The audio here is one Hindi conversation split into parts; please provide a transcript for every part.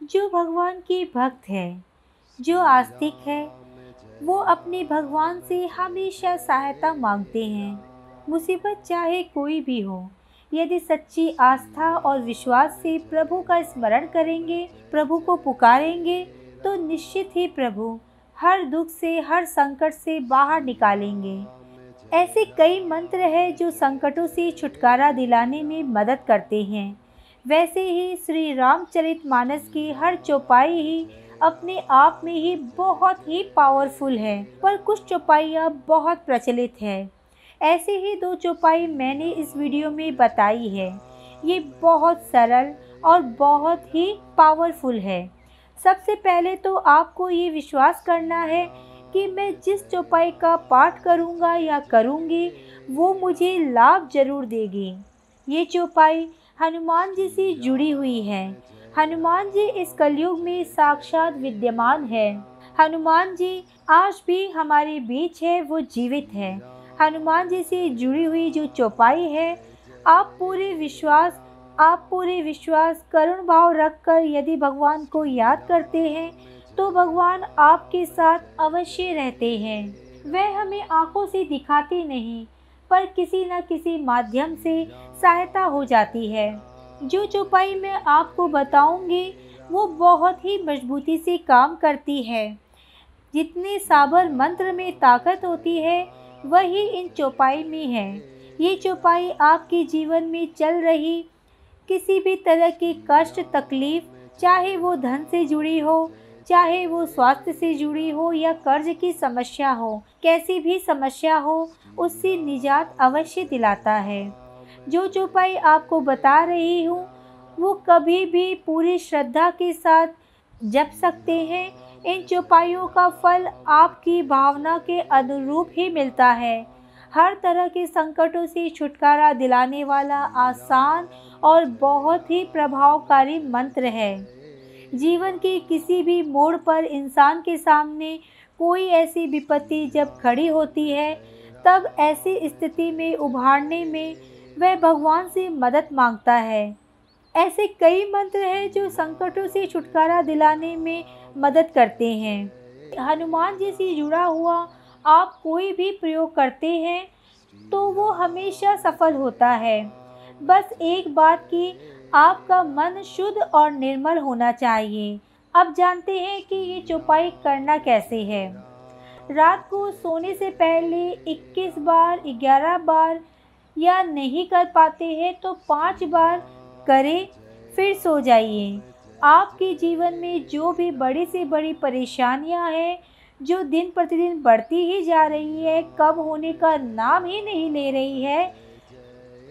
जो भगवान के भक्त है, जो आस्तिक है, वो अपने भगवान से हमेशा सहायता मांगते हैं। मुसीबत चाहे कोई भी हो, यदि सच्ची आस्था और विश्वास से प्रभु का स्मरण करेंगे, प्रभु को पुकारेंगे तो निश्चित ही प्रभु हर दुख से, हर संकट से बाहर निकालेंगे। ऐसे कई मंत्र हैं जो संकटों से छुटकारा दिलाने में मदद करते हैं। वैसे ही श्री रामचरित मानस की हर चौपाई ही अपने आप में ही बहुत ही पावरफुल है, पर कुछ चौपाइयाँ बहुत प्रचलित है। ऐसे ही दो चौपाई मैंने इस वीडियो में बताई है। ये बहुत सरल और बहुत ही पावरफुल है। सबसे पहले तो आपको ये विश्वास करना है कि मैं जिस चौपाई का पाठ करूँगा या करूँगी, वो मुझे लाभ ज़रूर देगी। ये चौपाई हनुमान जी से जुड़ी हुई है। हनुमान जी इस कलयुग में साक्षात विद्यमान है। हनुमान जी आज भी हमारे बीच है, वो जीवित है। हनुमान जी से जुड़ी हुई जो चौपाई है, आप पूरे विश्वास, आप पूरे विश्वास, करुण भाव रख कर यदि भगवान को याद करते हैं तो भगवान आपके साथ अवश्य रहते हैं। वह हमें आँखों से दिखाते नहीं पर किसी न किसी माध्यम से सहायता हो जाती है। जो चौपाई मैं आपको बताऊँगी, वो बहुत ही मजबूती से काम करती है। जितने साबर मंत्र में ताकत होती है, वही इन चौपाई में है। ये चौपाई आपके जीवन में चल रही किसी भी तरह की कष्ट, तकलीफ़, चाहे वो धन से जुड़ी हो चाहे वो स्वास्थ्य से जुड़ी हो या कर्ज की समस्या हो, कैसी भी समस्या हो, उससे निजात अवश्य दिलाता है। जो चौपाई आपको बता रही हूँ, वो कभी भी पूरी श्रद्धा के साथ जप सकते हैं। इन चौपाइयों का फल आपकी भावना के अनुरूप ही मिलता है। हर तरह के संकटों से छुटकारा दिलाने वाला आसान और बहुत ही प्रभावकारी मंत्र है। जीवन के किसी भी मोड़ पर इंसान के सामने कोई ऐसी विपत्ति जब खड़ी होती है, तब ऐसी स्थिति में उभारने में वह भगवान से मदद माँगता है। ऐसे कई मंत्र हैं जो संकटों से छुटकारा दिलाने में मदद करते हैं। हनुमान जी से जुड़ा हुआ आप कोई भी प्रयोग करते हैं तो वो हमेशा सफल होता है। बस एक बात की आपका मन शुद्ध और निर्मल होना चाहिए। अब जानते हैं कि ये चौपाई करना कैसे है। रात को सोने से पहले 21 बार 11 बार या नहीं कर पाते हैं तो पाँच बार करें, फिर सो जाइए। आपके जीवन में जो भी बड़ी से बड़ी परेशानियाँ हैं, जो दिन प्रतिदिन बढ़ती ही जा रही है कम होने का नाम ही नहीं ले रही है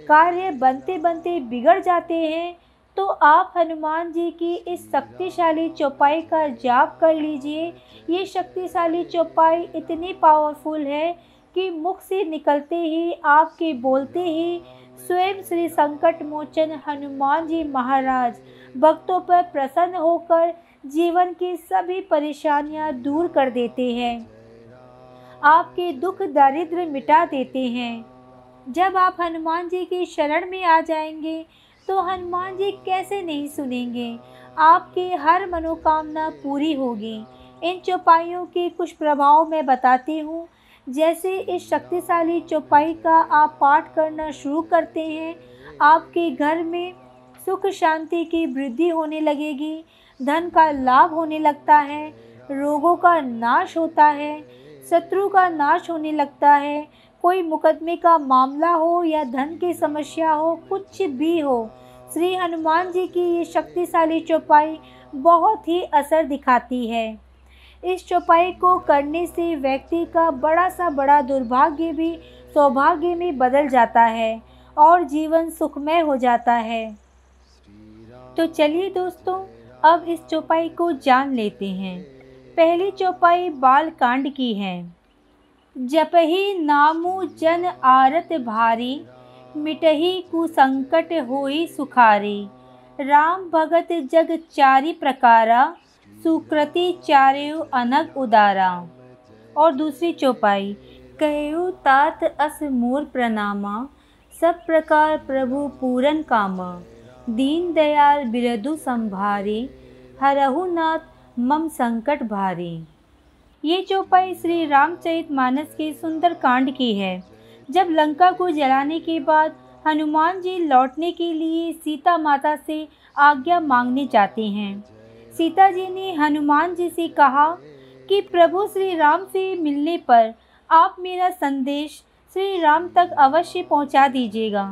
कार्य बनते बनते बिगड़ जाते हैं तो आप हनुमान जी की इस शक्तिशाली चौपाई का जाप कर लीजिए। ये शक्तिशाली चौपाई इतनी पावरफुल है कि मुख से निकलते ही, आपके बोलते ही स्वयं श्री संकट मोचन हनुमान जी महाराज भक्तों पर प्रसन्न होकर जीवन की सभी परेशानियाँ दूर कर देते हैं। आपके दुख दारिद्र मिटा देते हैं। जब आप हनुमान जी की शरण में आ जाएँगे तो हनुमान जी कैसे नहीं सुनेंगे? आपकी हर मनोकामना पूरी होगी। इन चौपाइयों के कुछ प्रभाव मैं बताती हूँ। जैसे इस शक्तिशाली चौपाई का आप पाठ करना शुरू करते हैं, आपके घर में सुख शांति की वृद्धि होने लगेगी, धन का लाभ होने लगता है, रोगों का नाश होता है, शत्रु का नाश होने लगता है कोई मुकदमे का मामला हो या धन की समस्या हो, कुछ भी हो, श्री हनुमान जी की ये शक्तिशाली चौपाई बहुत ही असर दिखाती है। इस चौपाई को करने से व्यक्ति का बड़ा सा बड़ा दुर्भाग्य भी सौभाग्य में बदल जाता है और जीवन सुखमय हो जाता है। तो चलिए दोस्तों, अब इस चौपाई को जान लेते हैं। पहली चौपाई बाल कांड की है। जपही नामु जन आरत भारी, मिटही कुसंकट होई सुखारी। राम भगत जग चारि प्रकारा, सुकृति चार्यो अनग उदारा। और दूसरी चौपाई कहु तात अस मोर प्रणामा, सब प्रकार प्रभु पूरन कामा। दीन दयाल बिरदु संभारे हरहुनाथ मम संकट भारी। ये चौपाई श्री रामचरित मानस के सुंदर कांड की है। जब लंका को जलाने के बाद हनुमान जी लौटने के लिए सीता माता से आज्ञा मांगने जाते हैं। सीता जी ने हनुमान जी से कहा कि प्रभु श्री राम से मिलने पर आप मेरा संदेश श्री राम तक अवश्य पहुँचा दीजिएगा।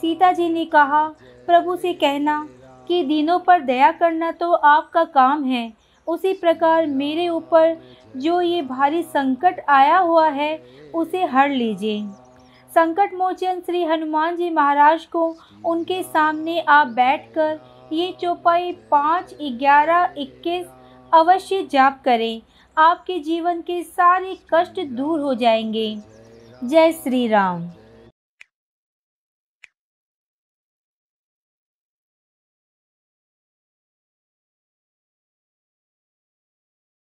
सीता जी ने कहा, प्रभु से कहना कि दिनों पर दया करना तो आपका काम है उसी प्रकार मेरे ऊपर जो ये भारी संकट आया हुआ है, उसे हर लीजिए। संकट मोचन श्री हनुमान जी महाराज को उनके सामने आप बैठकर ये चौपाई पाँच, ग्यारह, इक्कीस अवश्य जाप करें। आपके जीवन के सारे कष्ट दूर हो जाएँगे। जय श्री राम।